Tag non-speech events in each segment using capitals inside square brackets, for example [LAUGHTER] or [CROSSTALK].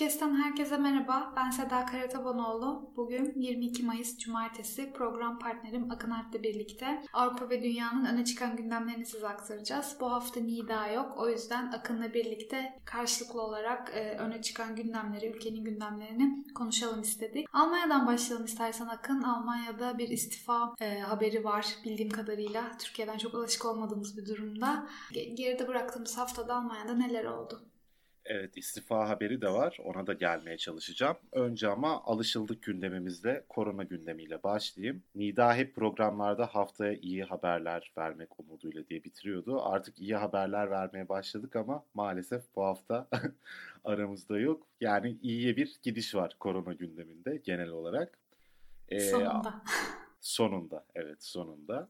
Dünya Podcast'tan herkese merhaba. Ben Seda Karatabanoğlu. Bugün 22 Mayıs Cumartesi program partnerim Akın Alp'le birlikte Avrupa ve dünyanın öne çıkan gündemlerini size aktaracağız. Bu hafta Nida yok. O yüzden Akın'la birlikte karşılıklı olarak e, öne çıkan gündemleri, ülkenin gündemlerini konuşalım istedik. Almanya'dan başlayalım istersen Akın. Almanya'da bir istifa e, haberi var bildiğim kadarıyla. Türkiye'den çok alışık olmadığımız bir durumda. Ge- Geride bıraktığımız haftada Almanya'da neler oldu? Evet istifa haberi de var. Ona da gelmeye çalışacağım. Önce ama alışıldık gündemimizde korona gündemiyle başlayayım. Nida hep programlarda haftaya iyi haberler vermek umuduyla diye bitiriyordu. Artık iyi haberler vermeye başladık ama maalesef bu hafta [LAUGHS] aramızda yok. Yani iyiye bir gidiş var korona gündeminde genel olarak. Ee, Sonunda. Sonunda, evet sonunda.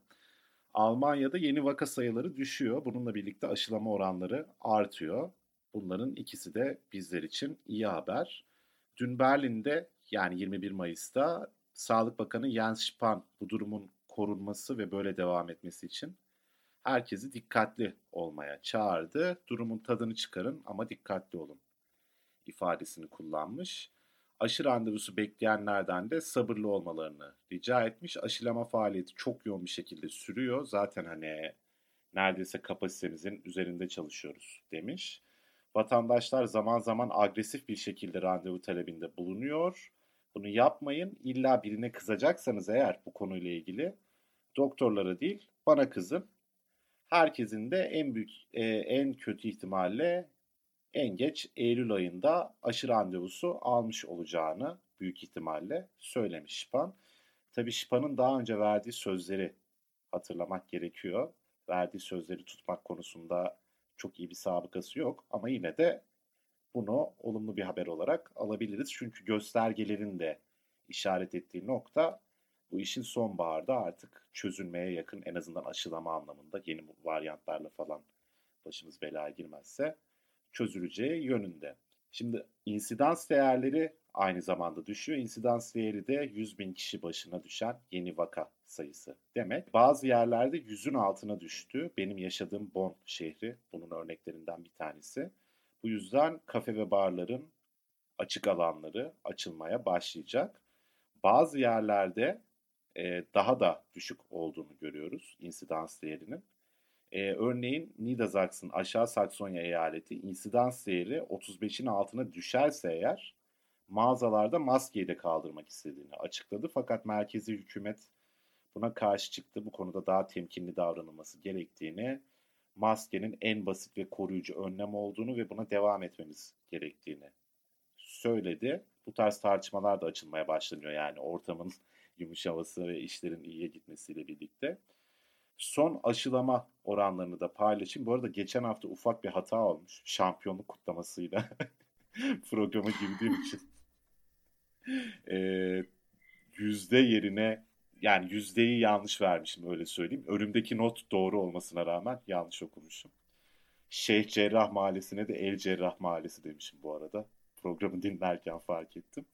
Almanya'da yeni vaka sayıları düşüyor. Bununla birlikte aşılama oranları artıyor. Bunların ikisi de bizler için iyi haber. Dün Berlin'de yani 21 Mayıs'ta Sağlık Bakanı Jens Spahn bu durumun korunması ve böyle devam etmesi için herkesi dikkatli olmaya çağırdı. Durumun tadını çıkarın ama dikkatli olun ifadesini kullanmış. Aşı randevusu bekleyenlerden de sabırlı olmalarını rica etmiş. Aşılama faaliyeti çok yoğun bir şekilde sürüyor. Zaten hani neredeyse kapasitemizin üzerinde çalışıyoruz demiş. Vatandaşlar zaman zaman agresif bir şekilde randevu talebinde bulunuyor. Bunu yapmayın. İlla birine kızacaksanız eğer bu konuyla ilgili doktorlara değil bana kızın. Herkesin de en büyük e, en kötü ihtimalle en geç Eylül ayında aşı randevusu almış olacağını büyük ihtimalle söylemiş Şipan. Tabii Şipan'ın daha önce verdiği sözleri hatırlamak gerekiyor. Verdiği sözleri tutmak konusunda çok iyi bir sabıkası yok ama yine de bunu olumlu bir haber olarak alabiliriz. Çünkü göstergelerin de işaret ettiği nokta bu işin sonbaharda artık çözülmeye yakın en azından aşılama anlamında yeni varyantlarla falan başımız belaya girmezse çözüleceği yönünde. Şimdi insidans değerleri aynı zamanda düşüyor. İnsidans değeri de 100 bin kişi başına düşen yeni vaka sayısı demek. Bazı yerlerde yüzün altına düştü. Benim yaşadığım Bonn şehri bunun örneklerinden bir tanesi. Bu yüzden kafe ve barların açık alanları açılmaya başlayacak. Bazı yerlerde e, daha da düşük olduğunu görüyoruz insidans değerinin. Ee, örneğin Niedersachsen aşağı Saksonya eyaleti insidans değeri 35'in altına düşerse eğer mağazalarda maskeyi de kaldırmak istediğini açıkladı. Fakat merkezi hükümet buna karşı çıktı. Bu konuda daha temkinli davranılması gerektiğini, maskenin en basit ve koruyucu önlem olduğunu ve buna devam etmemiz gerektiğini söyledi. Bu tarz tartışmalar da açılmaya başlanıyor yani ortamın yumuşaması ve işlerin iyiye gitmesiyle birlikte. Son aşılama oranlarını da paylaşayım. Bu arada geçen hafta ufak bir hata olmuş. Şampiyonluk kutlamasıyla [LAUGHS] programa girdiğim için. Ee, yüzde yerine yani yüzdeyi yanlış vermişim öyle söyleyeyim. Önümdeki not doğru olmasına rağmen yanlış okumuşum. Şeyh Cerrah Mahallesi'ne de El Cerrah Mahallesi demişim bu arada. Programı dinlerken fark ettim.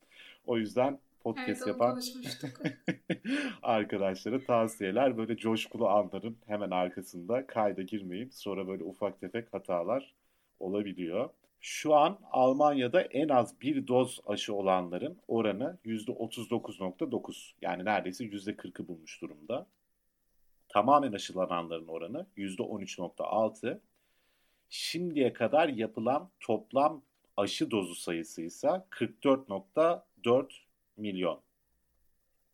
O yüzden podcast Evet, yapan [LAUGHS] arkadaşlara tavsiyeler. Böyle coşkulu anların hemen arkasında kayda girmeyin. Sonra böyle ufak tefek hatalar olabiliyor. Şu an Almanya'da en az bir doz aşı olanların oranı %39.9. Yani neredeyse %40'ı bulmuş durumda. Tamamen aşılananların oranı %13.6. Şimdiye kadar yapılan toplam aşı dozu sayısı ise 44.4 milyon.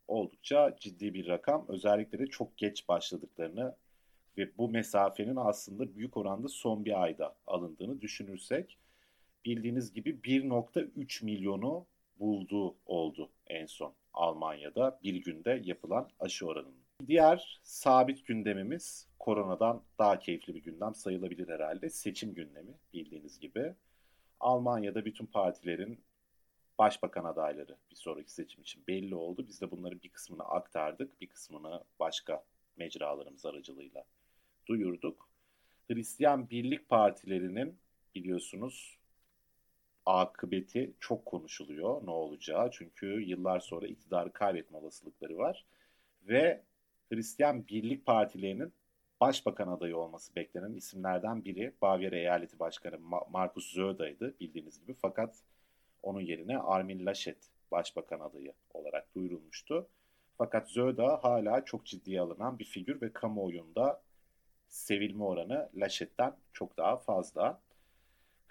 Oldukça ciddi bir rakam. Özellikle de çok geç başladıklarını ve bu mesafenin aslında büyük oranda son bir ayda alındığını düşünürsek bildiğiniz gibi 1.3 milyonu bulduğu oldu en son Almanya'da bir günde yapılan aşı oranının. Diğer sabit gündemimiz koronadan daha keyifli bir gündem sayılabilir herhalde. Seçim gündemi bildiğiniz gibi. Almanya'da bütün partilerin başbakan adayları bir sonraki seçim için belli oldu. Biz de bunların bir kısmını aktardık, bir kısmını başka mecralarımız aracılığıyla duyurduk. Hristiyan Birlik Partilerinin biliyorsunuz akıbeti çok konuşuluyor ne olacağı. Çünkü yıllar sonra iktidarı kaybetme olasılıkları var. Ve Hristiyan Birlik Partilerinin başbakan adayı olması beklenen isimlerden biri Bavyera Eyaleti Başkanı Markus Söder'ydi bildiğiniz gibi. Fakat onun yerine Armin Laschet başbakan adayı olarak duyurulmuştu. Fakat Söder hala çok ciddiye alınan bir figür ve kamuoyunda sevilme oranı Laschet'ten çok daha fazla.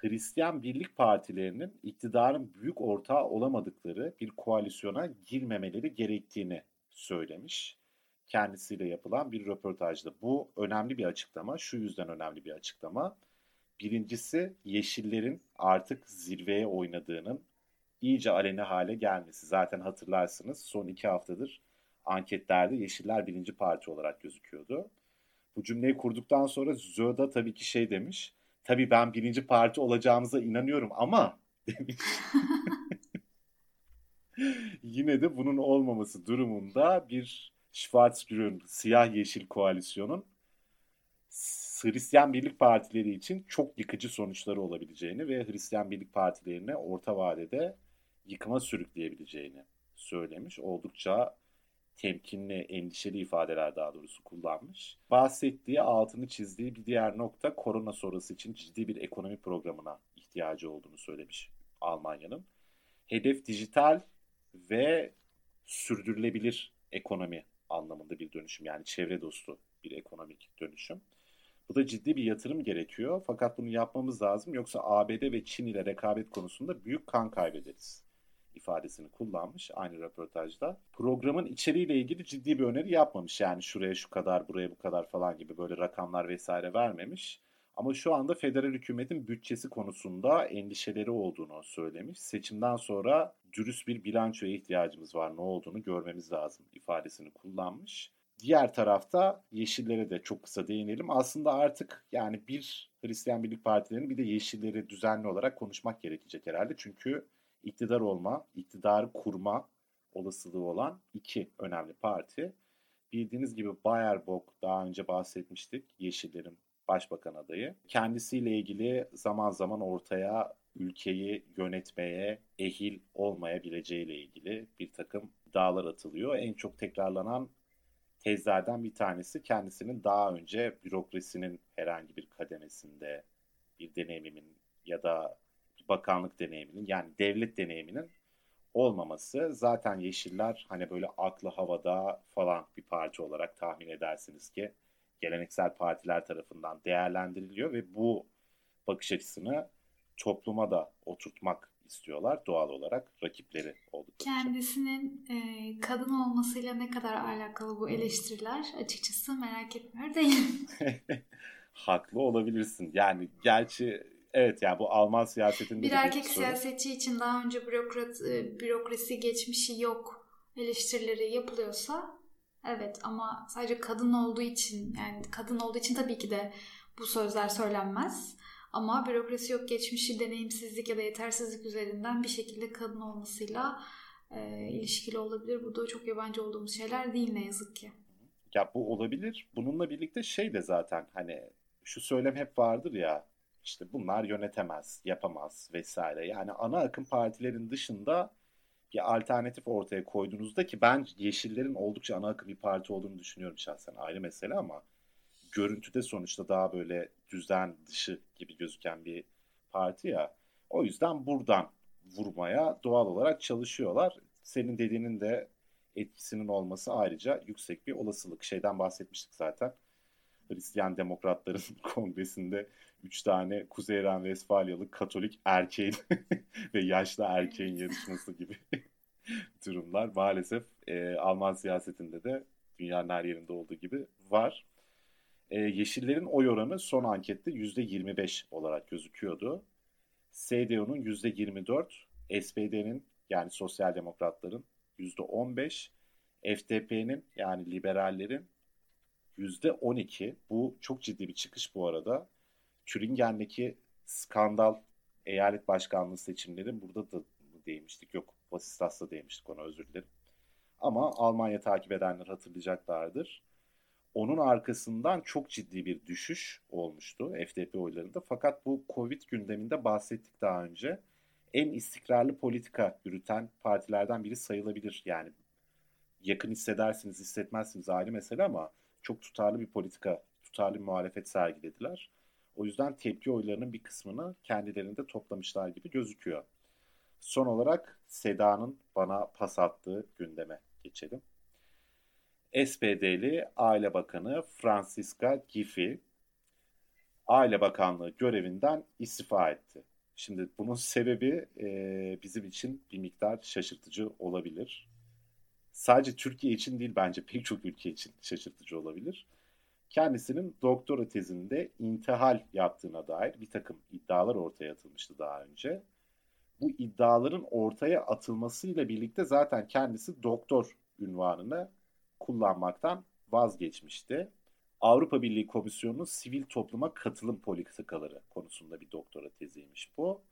Hristiyan Birlik Partilerinin iktidarın büyük ortağı olamadıkları bir koalisyona girmemeleri gerektiğini söylemiş. Kendisiyle yapılan bir röportajda. Bu önemli bir açıklama. Şu yüzden önemli bir açıklama. Birincisi Yeşillerin artık zirveye oynadığının iyice aleni hale gelmesi. Zaten hatırlarsınız son iki haftadır anketlerde Yeşiller birinci parti olarak gözüküyordu. Bu cümleyi kurduktan sonra Zöda tabii ki şey demiş. Tabii ben birinci parti olacağımıza inanıyorum ama [LAUGHS] demiş. [LAUGHS] Yine de bunun olmaması durumunda bir Schwarz-Grün siyah yeşil koalisyonun Hristiyan Birlik Partileri için çok yıkıcı sonuçları olabileceğini ve Hristiyan Birlik Partilerini orta vadede yıkıma sürükleyebileceğini söylemiş. Oldukça temkinli, endişeli ifadeler daha doğrusu kullanmış. Bahsettiği, altını çizdiği bir diğer nokta korona sonrası için ciddi bir ekonomi programına ihtiyacı olduğunu söylemiş Almanya'nın. Hedef dijital ve sürdürülebilir ekonomi anlamında bir dönüşüm yani çevre dostu bir ekonomik dönüşüm. Bu da ciddi bir yatırım gerekiyor fakat bunu yapmamız lazım yoksa ABD ve Çin ile rekabet konusunda büyük kan kaybederiz ifadesini kullanmış aynı röportajda. Programın içeriğiyle ilgili ciddi bir öneri yapmamış. Yani şuraya şu kadar, buraya bu kadar falan gibi böyle rakamlar vesaire vermemiş. Ama şu anda federal hükümetin bütçesi konusunda endişeleri olduğunu söylemiş. Seçimden sonra dürüst bir bilançoya ihtiyacımız var. Ne olduğunu görmemiz lazım ifadesini kullanmış. Diğer tarafta Yeşillere de çok kısa değinelim. Aslında artık yani bir Hristiyan Birlik Partilerinin bir de Yeşilleri düzenli olarak konuşmak gerekecek herhalde. Çünkü iktidar olma, iktidarı kurma olasılığı olan iki önemli parti. Bildiğiniz gibi Bayer Bock daha önce bahsetmiştik. Yeşillerin başbakan adayı. Kendisiyle ilgili zaman zaman ortaya ülkeyi yönetmeye ehil olmayabileceğiyle ilgili bir takım dağlar atılıyor. En çok tekrarlanan tezlerden bir tanesi kendisinin daha önce bürokrasinin herhangi bir kademesinde bir deneyiminin ya da bakanlık deneyiminin yani devlet deneyiminin olmaması. Zaten Yeşiller hani böyle aklı havada falan bir parti olarak tahmin edersiniz ki geleneksel partiler tarafından değerlendiriliyor ve bu bakış açısını topluma da oturtmak istiyorlar doğal olarak rakipleri oldukları Kendisinin e, kadın olmasıyla ne kadar alakalı bu eleştiriler açıkçası merak etmiyor değilim. [LAUGHS] Haklı olabilirsin. Yani gerçi evet yani bu Alman siyasetinde bir erkek siyasetçi için daha önce bürokrat e, bürokrasi geçmişi yok eleştirileri yapılıyorsa evet ama sadece kadın olduğu için yani kadın olduğu için tabii ki de bu sözler söylenmez. Ama bürokrasi yok geçmişi deneyimsizlik ya da yetersizlik üzerinden bir şekilde kadın olmasıyla e, ilişkili olabilir. Bu da çok yabancı olduğumuz şeyler değil ne yazık ki. Ya bu olabilir. Bununla birlikte şey de zaten hani şu söylem hep vardır ya işte bunlar yönetemez, yapamaz vesaire. Yani ana akım partilerin dışında bir alternatif ortaya koyduğunuzda ki ben Yeşillerin oldukça ana akım bir parti olduğunu düşünüyorum şahsen ayrı mesele ama görüntüde sonuçta daha böyle düzen dışı gibi gözüken bir parti ya. O yüzden buradan vurmaya doğal olarak çalışıyorlar. Senin dediğinin de etkisinin olması ayrıca yüksek bir olasılık. Şeyden bahsetmiştik zaten. Hristiyan Demokratların [LAUGHS] kongresinde 3 tane Kuzey Ren Vesfalyalı Katolik erkeğin [LAUGHS] ve yaşlı erkeğin yarışması gibi [LAUGHS] durumlar maalesef e, Alman siyasetinde de dünyanın her yerinde olduğu gibi var. E, Yeşillerin oy oranı son ankette %25 olarak gözüküyordu. CDU'nun %24, SPD'nin yani Sosyal Demokratların %15, FDP'nin yani liberallerin %12. Bu çok ciddi bir çıkış bu arada. Türingen'deki skandal eyalet başkanlığı seçimleri burada da değmiştik. Yok Vasistas'ta değmiştik ona özür dilerim. Ama Almanya takip edenler hatırlayacaklardır. Onun arkasından çok ciddi bir düşüş olmuştu FDP oylarında. Fakat bu Covid gündeminde bahsettik daha önce. en istikrarlı politika yürüten partilerden biri sayılabilir. Yani yakın hissedersiniz, hissetmezsiniz ayrı mesele ama çok tutarlı bir politika, tutarlı bir muhalefet sergilediler. O yüzden tepki oylarının bir kısmını kendilerinde toplamışlar gibi gözüküyor. Son olarak Seda'nın bana pas attığı gündeme geçelim. SPD'li Aile Bakanı Francisca Giffey Aile Bakanlığı görevinden istifa etti. Şimdi bunun sebebi e, bizim için bir miktar şaşırtıcı olabilir. Sadece Türkiye için değil bence pek çok ülke için şaşırtıcı olabilir. Kendisinin doktora tezinde intihal yaptığına dair bir takım iddialar ortaya atılmıştı daha önce. Bu iddiaların ortaya atılmasıyla birlikte zaten kendisi doktor ünvanını kullanmaktan vazgeçmişti. Avrupa Birliği Komisyonu'nun sivil topluma katılım politikaları konusunda bir doktora teziymiş bu.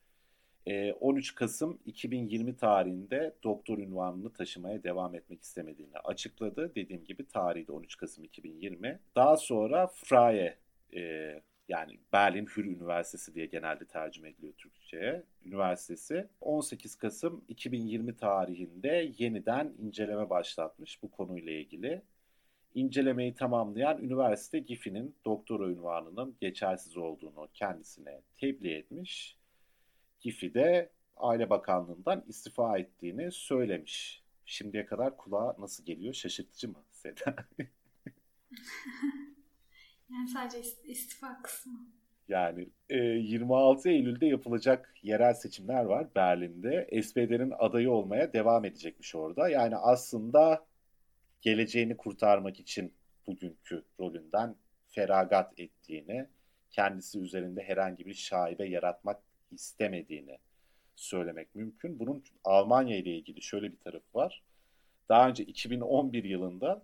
13 Kasım 2020 tarihinde doktor ünvanını taşımaya devam etmek istemediğini açıkladı. Dediğim gibi tarihi de 13 Kasım 2020. Daha sonra Freie yani Berlin Hür Üniversitesi diye genelde tercüme ediliyor Türkçe'ye. Üniversitesi 18 Kasım 2020 tarihinde yeniden inceleme başlatmış bu konuyla ilgili. İncelemeyi tamamlayan üniversite Giffey'nin doktora ünvanının geçersiz olduğunu kendisine tebliğ etmiş. Giffey de Aile Bakanlığı'ndan istifa ettiğini söylemiş. Şimdiye kadar kulağa nasıl geliyor? Şaşırtıcı mı Seda? [LAUGHS] yani sadece istifa kısmı. Yani 26 e, Eylül'de yapılacak yerel seçimler var Berlin'de. SPD'nin adayı olmaya devam edecekmiş orada. Yani aslında geleceğini kurtarmak için bugünkü rolünden feragat ettiğini, kendisi üzerinde herhangi bir şaibe yaratmak istemediğini söylemek mümkün. Bunun Almanya ile ilgili şöyle bir tarafı var. Daha önce 2011 yılında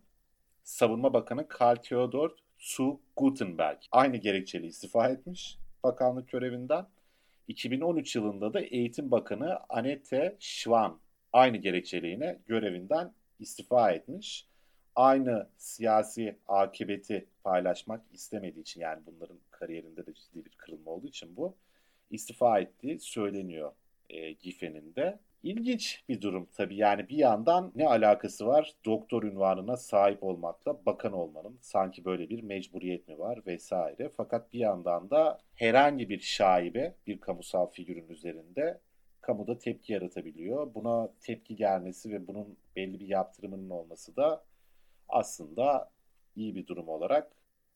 Savunma Bakanı Karl Theodor zu Gutenberg aynı gerekçeli istifa etmiş bakanlık görevinden. 2013 yılında da Eğitim Bakanı Annette Schwan aynı gerekçeliğine görevinden istifa etmiş. Aynı siyasi akıbeti paylaşmak istemediği için yani bunların kariyerinde de ciddi bir kırılma olduğu için bu istifa ettiği söyleniyor e, Gife'nin de. İlginç bir durum tabii yani bir yandan ne alakası var doktor ünvanına sahip olmakla bakan olmanın sanki böyle bir mecburiyet mi var vesaire. Fakat bir yandan da herhangi bir şaibe bir kamusal figürün üzerinde kamuda tepki yaratabiliyor. Buna tepki gelmesi ve bunun belli bir yaptırımının olması da aslında iyi bir durum olarak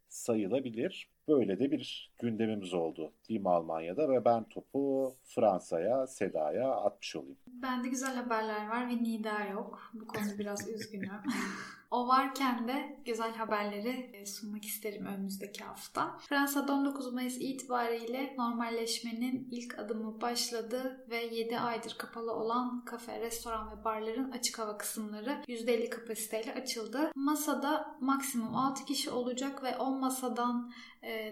sayılabilir. Böyle de bir gündemimiz oldu Team Almanya'da ve ben topu Fransa'ya, Seda'ya atmış olayım. Bende güzel haberler var ve Nida yok. Bu konuda biraz üzgünüm. [LAUGHS] o varken de güzel haberleri e, sunmak isterim önümüzdeki hafta. Fransa'da 19 Mayıs itibariyle normalleşmenin ilk adımı başladı ve 7 aydır kapalı olan kafe, restoran ve barların açık hava kısımları %50 kapasiteyle açıldı. Masada maksimum 6 kişi olacak ve 10 masadan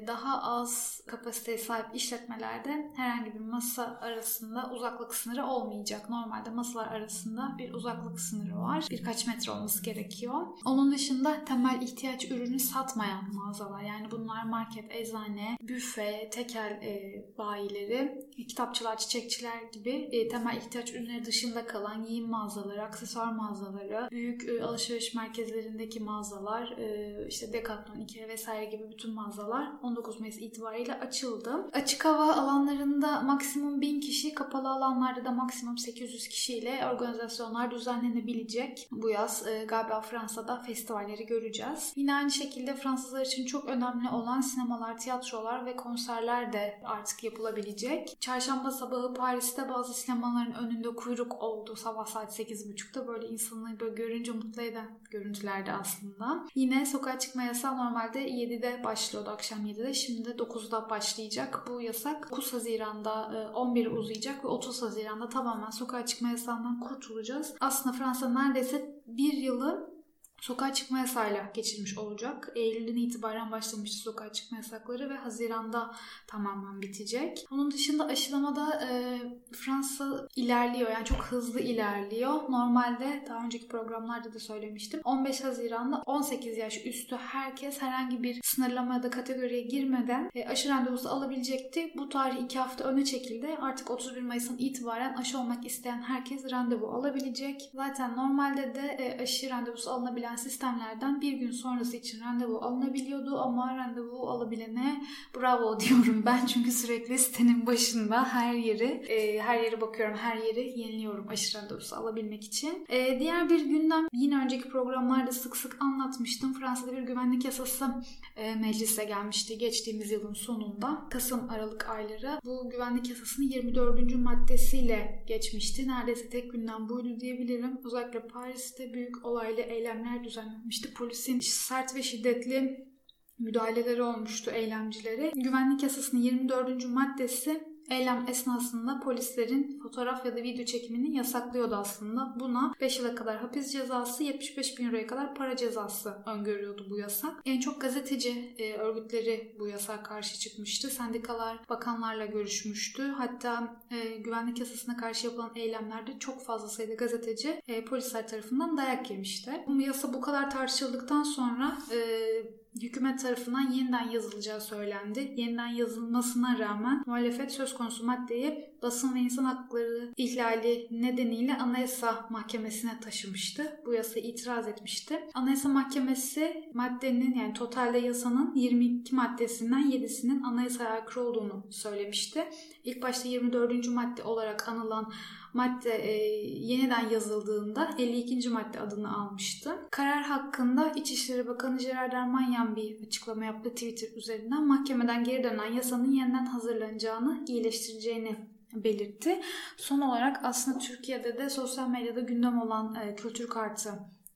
daha az kapasiteye sahip işletmelerde herhangi bir masa arasında uzaklık sınırı olmayacak. Normalde masalar arasında bir uzaklık sınırı var. Birkaç metre olması gerekiyor. Onun dışında temel ihtiyaç ürünü satmayan mağazalar yani bunlar market, eczane, büfe, tekel e, bayileri, kitapçılar, çiçekçiler gibi e, temel ihtiyaç ürünleri dışında kalan giyim mağazaları, aksesuar mağazaları, büyük e, alışveriş merkezlerindeki mağazalar, e, işte Decathlon, Ikea vesaire gibi bütün mağazalar 19 Mayıs itibariyle açıldı. Açık hava alanlarında maksimum 1000 kişi, kapalı alanlarda da maksimum 800 kişiyle organizasyonlar düzenlenebilecek. Bu yaz e, galiba Fransa'da festivalleri göreceğiz. Yine aynı şekilde Fransızlar için çok önemli olan sinemalar, tiyatrolar ve konserler de artık yapılabilecek. Çarşamba sabahı Paris'te bazı sinemaların önünde kuyruk oldu sabah saat 8.30'da. Böyle insanları böyle görünce mutlu eden görüntülerdi aslında. Yine sokağa çıkma yasağı normalde 7'de başlıyordu akşam 7'de. Şimdi de 9'da başlayacak. Bu yasak 9 Haziran'da 11 e, uzayacak ve 30 Haziran'da tamamen sokağa çıkma yasağından kurtulacağız. Aslında Fransa neredeyse bir yılı sokağa çıkma yasayla geçirmiş olacak. Eylül'den itibaren başlamıştı sokağa çıkma yasakları ve Haziran'da tamamen bitecek. Onun dışında aşılamada e, Fransa ilerliyor yani çok hızlı ilerliyor. Normalde daha önceki programlarda da söylemiştim. 15 Haziran'da 18 yaş üstü herkes herhangi bir sınırlama ya da kategoriye girmeden e, aşı randevusu alabilecekti. Bu tarih 2 hafta öne çekildi. Artık 31 Mayıs'ın itibaren aşı olmak isteyen herkes randevu alabilecek. Zaten normalde de e, aşı randevusu alınabilen sistemlerden bir gün sonrası için randevu alınabiliyordu ama randevu alabilene bravo diyorum ben [LAUGHS] çünkü sürekli sitenin başında her yeri e, her yere bakıyorum her yeri yeniliyorum aşı randevusu alabilmek için. E, diğer bir gündem yine önceki programlarda sık sık anlatmıştım. Fransa'da bir güvenlik yasası e, meclise gelmişti geçtiğimiz yılın sonunda. Kasım Aralık ayları. Bu güvenlik yasasının 24. maddesiyle geçmişti. Neredeyse tek gündem buydu diyebilirim. Özellikle Paris'te büyük olaylı eylemler düzenlenmişti. Polisin sert ve şiddetli müdahaleleri olmuştu eylemcilere. Güvenlik yasasının 24. maddesi eylem esnasında polislerin fotoğraf ya da video çekimini yasaklıyordu aslında. Buna 5 yıla kadar hapis cezası, 75 bin euroya kadar para cezası öngörüyordu bu yasak. En çok gazeteci e, örgütleri bu yasak karşı çıkmıştı. Sendikalar bakanlarla görüşmüştü. Hatta e, güvenlik yasasına karşı yapılan eylemlerde çok fazla sayıda gazeteci e, polisler tarafından dayak yemişti. Bu yasa bu kadar tartışıldıktan sonra e, hükümet tarafından yeniden yazılacağı söylendi. Yeniden yazılmasına rağmen muhalefet söz konusu maddeyi basın ve insan hakları ihlali nedeniyle Anayasa Mahkemesi'ne taşımıştı. Bu yasa itiraz etmişti. Anayasa Mahkemesi maddenin yani totalde yasanın 22 maddesinden 7'sinin anayasaya aykırı olduğunu söylemişti. İlk başta 24. madde olarak anılan madde e, yeniden yazıldığında 52. madde adını almıştı. Karar hakkında İçişleri Bakanı Gerard Darmanin bir açıklama yaptı Twitter üzerinden. Mahkemeden geri dönen yasanın yeniden hazırlanacağını, iyileştireceğini belirtti. Son olarak aslında Türkiye'de de sosyal medyada gündem olan e, kültür kartı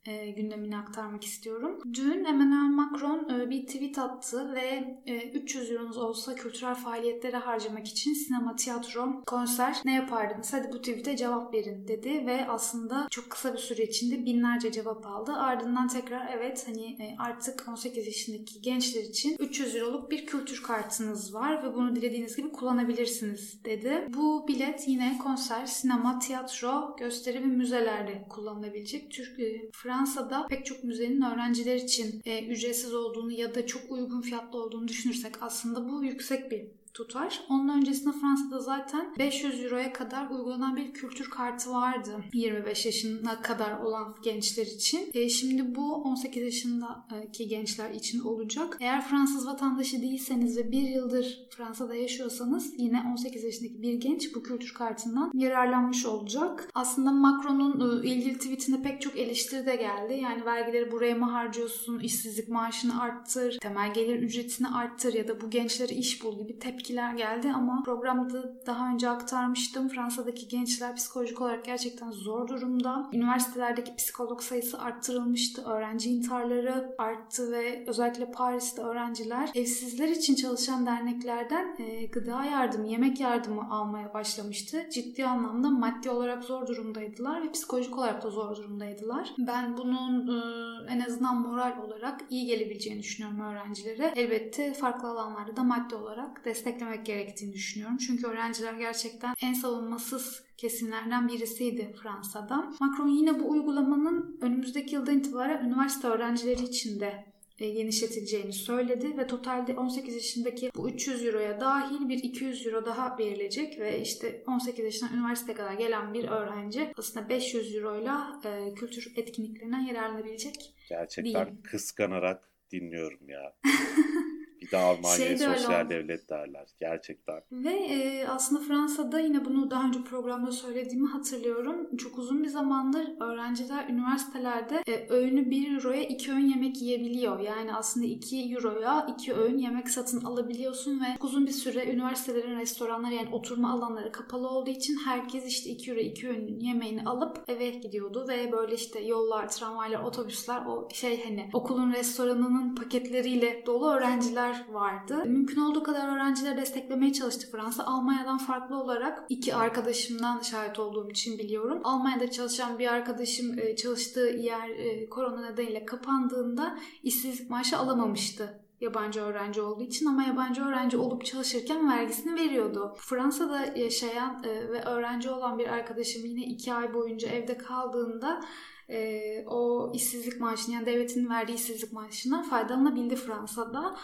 e, gündemini aktarmak istiyorum. Dün Emmanuel Macron e, bir tweet attı ve e, 300 euronuz olsa kültürel faaliyetlere harcamak için sinema, tiyatro, konser ne yapardınız? Hadi bu tweete cevap verin dedi ve aslında çok kısa bir süre içinde binlerce cevap aldı. Ardından tekrar evet hani e, artık 18 yaşındaki gençler için 300 euroluk bir kültür kartınız var ve bunu dilediğiniz gibi kullanabilirsiniz dedi. Bu bilet yine konser, sinema, tiyatro, gösteri ve müzelerde kullanılabilecek. Türk, e, Fransa'da pek çok müzenin öğrenciler için e, ücretsiz olduğunu ya da çok uygun fiyatlı olduğunu düşünürsek aslında bu yüksek bir tutar. Onun öncesinde Fransa'da zaten 500 euroya kadar uygulanan bir kültür kartı vardı. 25 yaşına kadar olan gençler için. E, şimdi bu 18 yaşındaki gençler için olacak. Eğer Fransız vatandaşı değilseniz ve bir yıldır Fransa'da yaşıyorsanız yine 18 yaşındaki bir genç bu kültür kartından yararlanmış olacak. Aslında Macron'un e, ilgili tweetinde pek çok eleştiri de geldi. Yani vergileri buraya mı harcıyorsun, işsizlik maaşını arttır, temel gelir ücretini arttır ya da bu gençlere iş bul gibi tepki tepkiler geldi ama programda daha önce aktarmıştım. Fransa'daki gençler psikolojik olarak gerçekten zor durumda. Üniversitelerdeki psikolog sayısı arttırılmıştı. Öğrenci intiharları arttı ve özellikle Paris'te öğrenciler evsizler için çalışan derneklerden e, gıda yardımı, yemek yardımı almaya başlamıştı. Ciddi anlamda maddi olarak zor durumdaydılar ve psikolojik olarak da zor durumdaydılar. Ben bunun e, en azından moral olarak iyi gelebileceğini düşünüyorum öğrencilere. Elbette farklı alanlarda da maddi olarak destek desteklemek gerektiğini düşünüyorum. Çünkü öğrenciler gerçekten en savunmasız kesimlerden birisiydi Fransa'da. Macron yine bu uygulamanın önümüzdeki yıldan itibaren üniversite öğrencileri için de e, genişletileceğini söyledi ve totalde 18 yaşındaki bu 300 euroya dahil bir 200 euro daha verilecek ve işte 18 yaşına üniversite kadar gelen bir öğrenci aslında 500 euroyla e, kültür etkinliklerinden yararlanabilecek. Gerçekten diyeyim. kıskanarak dinliyorum ya. [LAUGHS] De Almanya'ya şey sosyal devlet derler. Gerçekten. Ve e, aslında Fransa'da yine bunu daha önce programda söylediğimi hatırlıyorum. Çok uzun bir zamandır öğrenciler üniversitelerde e, öğünü 1 euroya 2 öğün yemek yiyebiliyor. Yani aslında 2 euroya 2 öğün yemek satın alabiliyorsun ve uzun bir süre üniversitelerin restoranları yani oturma alanları kapalı olduğu için herkes işte 2 euro 2 öğün yemeğini alıp eve gidiyordu ve böyle işte yollar, tramvaylar, otobüsler o şey hani okulun restoranının paketleriyle dolu öğrenciler vardı. Mümkün olduğu kadar öğrencileri desteklemeye çalıştı Fransa. Almanya'dan farklı olarak iki arkadaşımdan şahit olduğum için biliyorum. Almanya'da çalışan bir arkadaşım e, çalıştığı yer e, korona nedeniyle kapandığında işsizlik maaşı alamamıştı yabancı öğrenci olduğu için ama yabancı öğrenci olup çalışırken vergisini veriyordu. Fransa'da yaşayan e, ve öğrenci olan bir arkadaşım yine iki ay boyunca evde kaldığında o işsizlik maaşını yani devletin verdiği işsizlik maaşından faydalanabildi Fransa'da.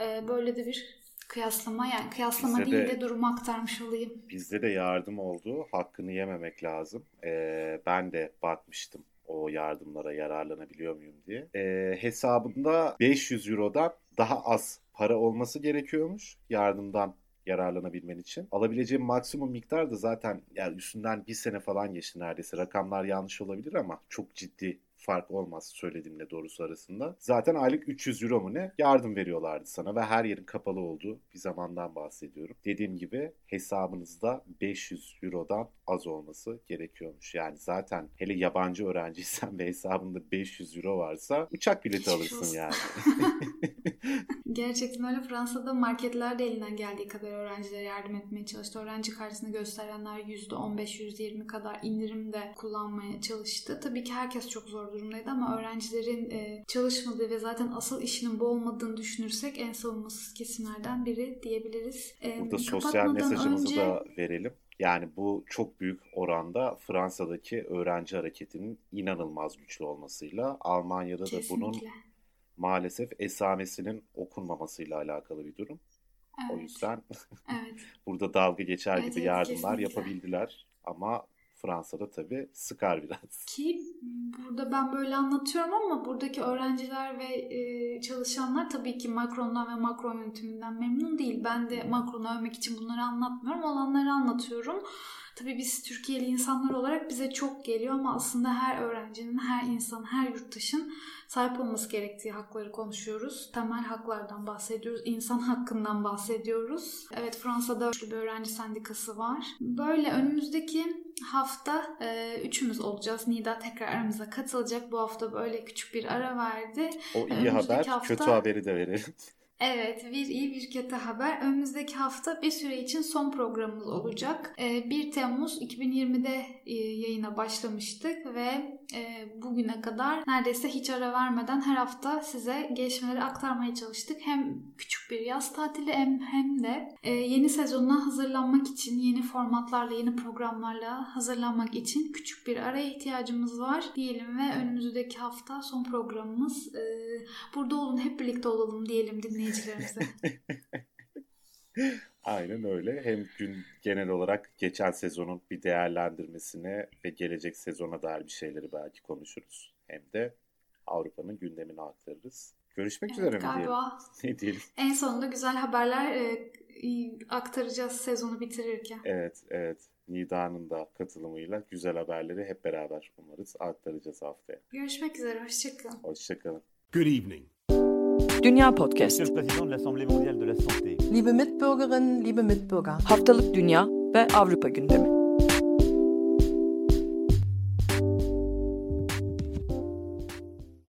E, böyle de bir kıyaslama yani kıyaslama Bizde değil de- de durumu aktarmış olayım. Bizde de yardım oldu. Hakkını yememek lazım. Ee, ben de bakmıştım o yardımlara yararlanabiliyor muyum diye. Ee, hesabında 500 Euro'dan daha az para olması gerekiyormuş yardımdan yararlanabilmen için. Alabileceğim maksimum miktar da zaten yani üstünden bir sene falan geçti neredeyse. Rakamlar yanlış olabilir ama çok ciddi fark olmaz söylediğimle doğrusu arasında. Zaten aylık 300 euro mu ne yardım veriyorlardı sana ve her yerin kapalı olduğu bir zamandan bahsediyorum. Dediğim gibi hesabınızda 500 eurodan az olması gerekiyormuş. Yani zaten hele yabancı öğrenciysen ve hesabında 500 euro varsa uçak bileti alırsın yani. [LAUGHS] Gerçekten öyle. Fransa'da marketler de elinden geldiği kadar öğrencilere yardım etmeye çalıştı. Öğrenci kartını gösterenler %15-%20 kadar indirimde kullanmaya çalıştı. Tabii ki herkes çok zor durumdaydı ama öğrencilerin e, çalışmadığı ve zaten asıl işinin bu olmadığını düşünürsek en savunmasız kesimlerden biri diyebiliriz. E, Burada sosyal mesajımızı önce- da verelim. Yani bu çok büyük oranda Fransa'daki öğrenci hareketinin inanılmaz güçlü olmasıyla Almanya'da da bunun Kesinlikle. maalesef esamesinin okunmamasıyla alakalı bir durum. O Evet, yüzden [LAUGHS] evet. burada dalga geçer Evet, gibi evet, yardımlar kesinlikle. yapabildiler ama Fransa'da tabii sıkar biraz. [LAUGHS] Ki burada ben böyle anlatıyorum ama buradaki öğrenciler ve e, çalışanlar tabii ki Macron'dan ve Macron yönetiminden memnun değil. Ben de Macron'u övmek için bunları anlatmıyorum. Olanları anlatıyorum. Tabii biz Türkiye'li insanlar olarak bize çok geliyor ama aslında her öğrencinin, her insan, her yurttaşın sahip olması gerektiği hakları konuşuyoruz. Temel haklardan bahsediyoruz. insan hakkından bahsediyoruz. Evet Fransa'da bir öğrenci sendikası var. Böyle önümüzdeki hafta e, üçümüz olacağız. Nida tekrar aramıza katılacak. Bu hafta böyle küçük bir ara verdi. O iyi Önümüzdeki haber, hafta- kötü haberi de verelim. [LAUGHS] Evet, bir iyi bir kötü haber. Önümüzdeki hafta bir süre için son programımız olacak. Ee, 1 Temmuz 2020'de e, yayına başlamıştık ve e, bugüne kadar neredeyse hiç ara vermeden her hafta size gelişmeleri aktarmaya çalıştık. Hem küçük bir yaz tatili hem, hem de e, yeni sezonuna hazırlanmak için, yeni formatlarla, yeni programlarla hazırlanmak için küçük bir araya ihtiyacımız var diyelim ve önümüzdeki hafta son programımız. Burada olun, hep birlikte olalım diyelim dinleyicilerimize. [LAUGHS] Aynen öyle. Hem gün genel olarak geçen sezonun bir değerlendirmesine ve gelecek sezona dair bir şeyleri belki konuşuruz. Hem de Avrupa'nın gündemini aktarırız. Görüşmek üzere Evet, mi diyelim? galiba [LAUGHS] Ne diyelim? en sonunda güzel haberler e, aktaracağız sezonu bitirirken. Evet, evet. Nida'nın da katılımıyla güzel haberleri hep beraber umarız aktaracağız haftaya. Görüşmek üzere, hoşçakalın. Hoşçakalın. Good evening. Dünya Podcast. Liebe Mitbürgerinnen, liebe Mitbürger. Haftalık Dünya ve Avrupa gündemi.